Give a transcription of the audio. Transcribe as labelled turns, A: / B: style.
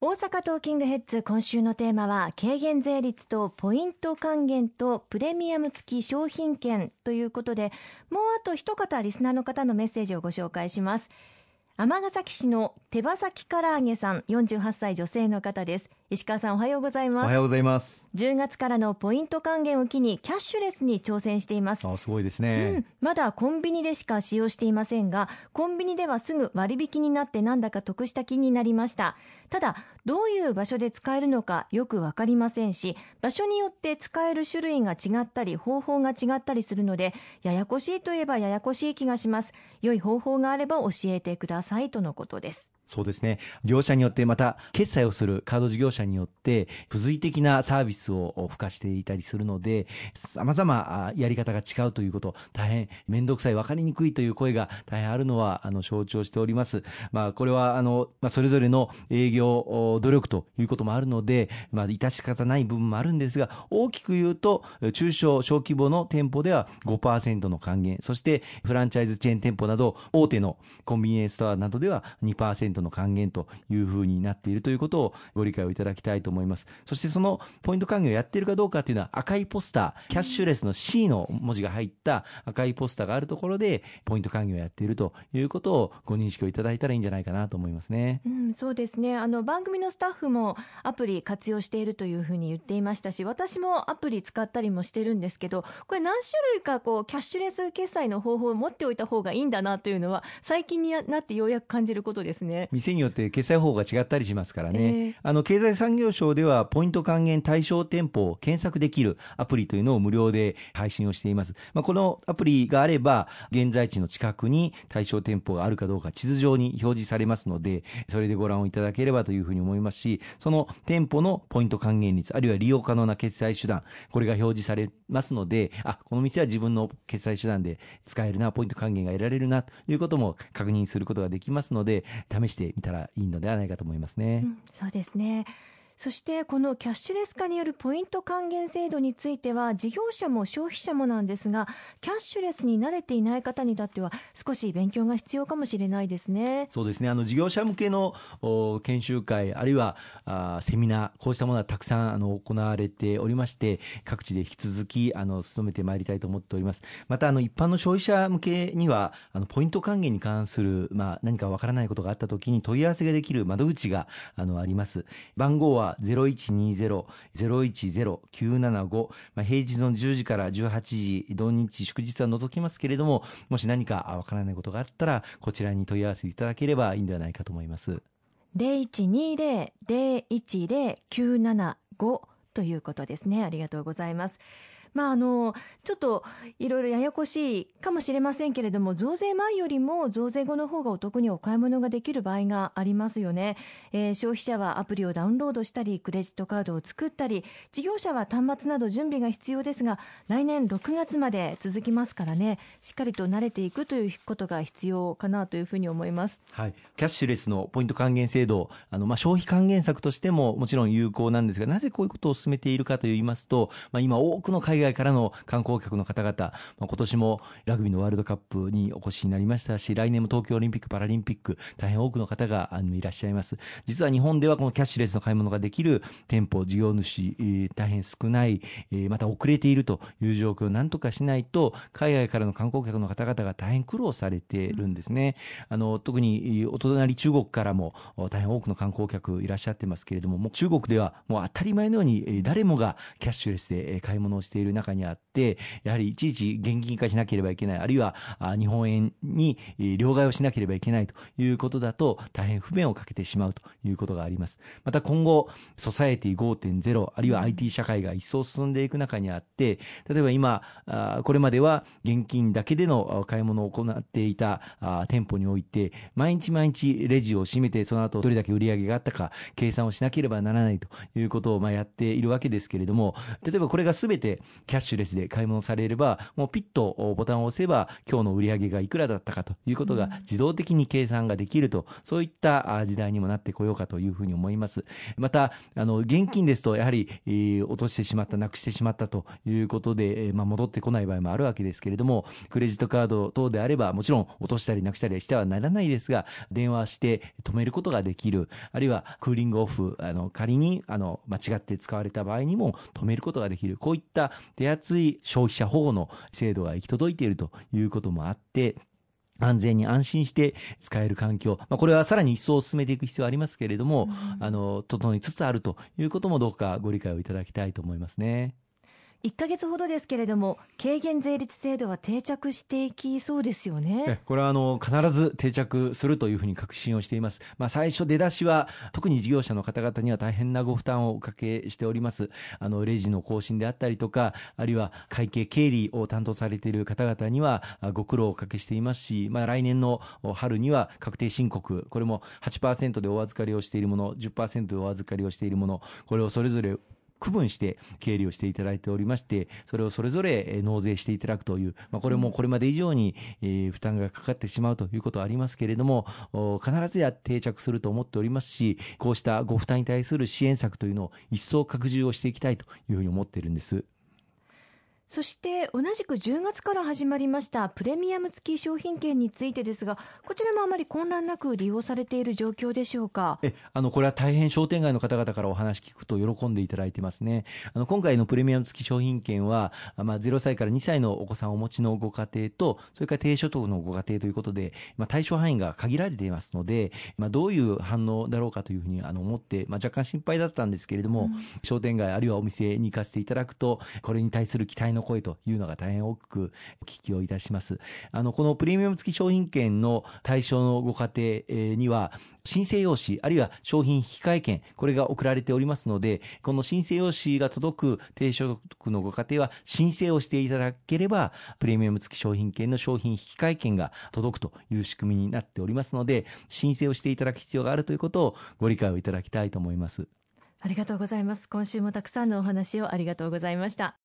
A: 大阪トーキングヘッズ今週のテーマは軽減税率とポイント還元とプレミアム付き商品券ということでもうあと一方リスナーの方のメッセージをご紹介します。尼崎市の手羽先唐揚げさん48歳女性の方です。石川さんおはようございます。
B: おはようございます。
A: 10月からのポイント還元を機にキャッシュレスに挑戦しています。
B: あすごいですね、
A: うん、まだコンビニでしか使用していませんがコンビニではすぐ割引になってなんだか得した気になりました。ただどういう場所で使えるのかよくわかりませんし場所によって使える種類が違ったり方法が違ったりするのでややこしいといえばややこしい気がします。良い方法があれば教えてくださいとのことです
B: そうですね。業者によって、また、決済をするカード事業者によって、付随的なサービスを付加していたりするので、様々やり方が違うということ、大変めんどくさい、わかりにくいという声が大変あるのは、あの、承知をしております。まあ、これは、あの、まあ、それぞれの営業努力ということもあるので、まあ、致し方ない部分もあるんですが、大きく言うと、中小、小規模の店舗では5%の還元、そして、フランチャイズチェーン店舗など、大手のコンビニエンスストアなどでは2%トの還元というふうになっているということをご理解をいただきたいと思います。そしてそのポイント還元をやっているかどうかというのは赤いポスター、キャッシュレスの C の文字が入った赤いポスターがあるところでポイント還元をやっているということをご認識をいただいたらいいんじゃないかなと思いますね。
A: うん、そうですね。あの番組のスタッフもアプリ活用しているというふうに言っていましたし、私もアプリ使ったりもしてるんですけど、これ何種類かこうキャッシュレス決済の方法を持っておいた方がいいんだなというのは最近になってようやく感じることですね。
B: 店によって決済方法が違ったりしますからね、えー、あの経済産業省ではポイント還元対象店舗を検索できるアプリというのを無料で配信をしています。まあ、このアプリがあれば、現在地の近くに対象店舗があるかどうか地図上に表示されますので、それでご覧をいただければというふうに思いますし、その店舗のポイント還元率、あるいは利用可能な決済手段、これが表示されますので、あ、この店は自分の決済手段で使えるな、ポイント還元が得られるな、ということも確認することができますので、試してしてみたらいいのではないかと思いますね。
A: うん、そうですね。そしてこのキャッシュレス化によるポイント還元制度については事業者も消費者もなんですがキャッシュレスに慣れていない方にだっては少し勉強が必要かもしれないですね。
B: そうですねあの事業者向けの研修会あるいはあセミナーこうしたものはたくさんあの行われておりまして各地で引き続きあの進めてまいりたいと思っております。またあの一般の消費者向けにはあのポイント還元に関するまあ何かわからないことがあったときに問い合わせができる窓口があのあります。番号はは0120-010-975、まあ、平日の10時から18時、土日、祝日は除きますけれども、もし何かわからないことがあったら、こちらに問い合わせていただければいいんではないかと思います。
A: 0120-010-975ということですね。ありがとうございます。まあ、あのちょっといろいろややこしいかもしれませんけれども増税前よりも増税後の方がお得にお買い物ができる場合がありますよね、えー、消費者はアプリをダウンロードしたりクレジットカードを作ったり事業者は端末など準備が必要ですが来年6月まで続きますからねしっかりと慣れていくということが必要かなというふうに思います、
B: はい、キャッシュレスのポイント還元制度あの、まあ、消費還元策としてももちろん有効なんですがなぜこういうことを進めているかといいますと、まあ、今多くの海海外からの観光客の方々、まあ、今年もラグビーのワールドカップにお越しになりましたし、来年も東京オリンピック・パラリンピック、大変多くの方があのいらっしゃいます。実は日本ではこのキャッシュレスの買い物ができる店舗、事業主、えー、大変少ない、えー、また遅れているという状況をなんとかしないと、海外からの観光客の方々が大変苦労されているんですね。あの、特にお隣中国からも大変多くの観光客いらっしゃってますけれども、もう中国ではもう当たり前のように誰もがキャッシュレスで買い物をしている中にあって、やはりいちいち現金化しなければいけない、あるいは日本円に両替をしなければいけないということだと、大変不便をかけてしまうということがあります。また今後、ソサエティ5.0、あるいは IT 社会が一層進んでいく中にあって、例えば今、これまでは現金だけでの買い物を行っていた店舗において、毎日毎日レジを閉めて、その後どれだけ売り上げがあったか、計算をしなければならないということをまあやっているわけですけれども、例えばこれがすべてキャッシュレスで買い物されれば、もうピッとボタンを押せば、今日の売り上げがいくらだったかということが自動的に計算ができると、そういった時代にもなってこようかというふうに思います。また、あの、現金ですと、やはり、落としてしまった、なくしてしまったということで、まあ、戻ってこない場合もあるわけですけれども、クレジットカード等であれば、もちろん落としたりなくしたりしてはならないですが、電話して止めることができる、あるいはクーリングオフ、あの、仮に、あの、間違って使われた場合にも止めることができる。こういった手厚い消費者保護の制度が行き届いているということもあって、安全に安心して使える環境、まあ、これはさらに一層進めていく必要はありますけれども、うん、あの、整いつつあるということもどうかご理解をいただきたいと思いますね。
A: 1か月ほどですけれども、軽減税率制度は定着していきそうですよね。
B: これはあの必ず定着するというふうに確信をしています。まあ、最初出だしは、特に事業者の方々には大変なご負担をおかけしております。あの、レジの更新であったりとか、あるいは会計経理を担当されている方々にはご苦労をおかけしていますし、まあ、来年の春には確定申告、これも8%でお預かりをしているもの、10%でお預かりをしているもの、これをそれぞれ区分して経理をしていただいておりまして、それをそれぞれ納税していただくという、まあ、これもこれまで以上に、え負担がかかってしまうということはありますけれども、必ずや定着すると思っておりますし、こうしたご負担に対する支援策というのを一層拡充をしていきたいというふうに思っているんです。
A: そして同じく10月から始まりましたプレミアム付き商品券についてですが、こちらもあまり混乱なく利用されている状況でしょうか？
B: え、あの、これは大変商店街の方々からお話聞くと喜んでいただいてますね。あの、今回のプレミアム付き商品券は、まあ、0歳から2歳のお子さんをお持ちのご家庭と、それから低所得のご家庭ということで、まあ、対象範囲が限られていますので、まあ、どういう反応だろうかというふうにあの思って、まあ、若干心配だったんですけれども、うん、商店街あるいはお店に行かせていただくと、これに対する期待のの声というのが大変大きくお聞きをいたします。あの、このプレミアム付き商品券の対象のご家庭には、申請用紙、あるいは商品引換券、これが送られておりますので、この申請用紙が届く低所得のご家庭は申請をしていただければ、プレミアム付き商品券の商品引換券が届くという仕組みになっておりますので、申請をしていただく必要があるということをご理解をいただきたいと思います。
A: ありがとうございます。今週もたくさんのお話をありがとうございました。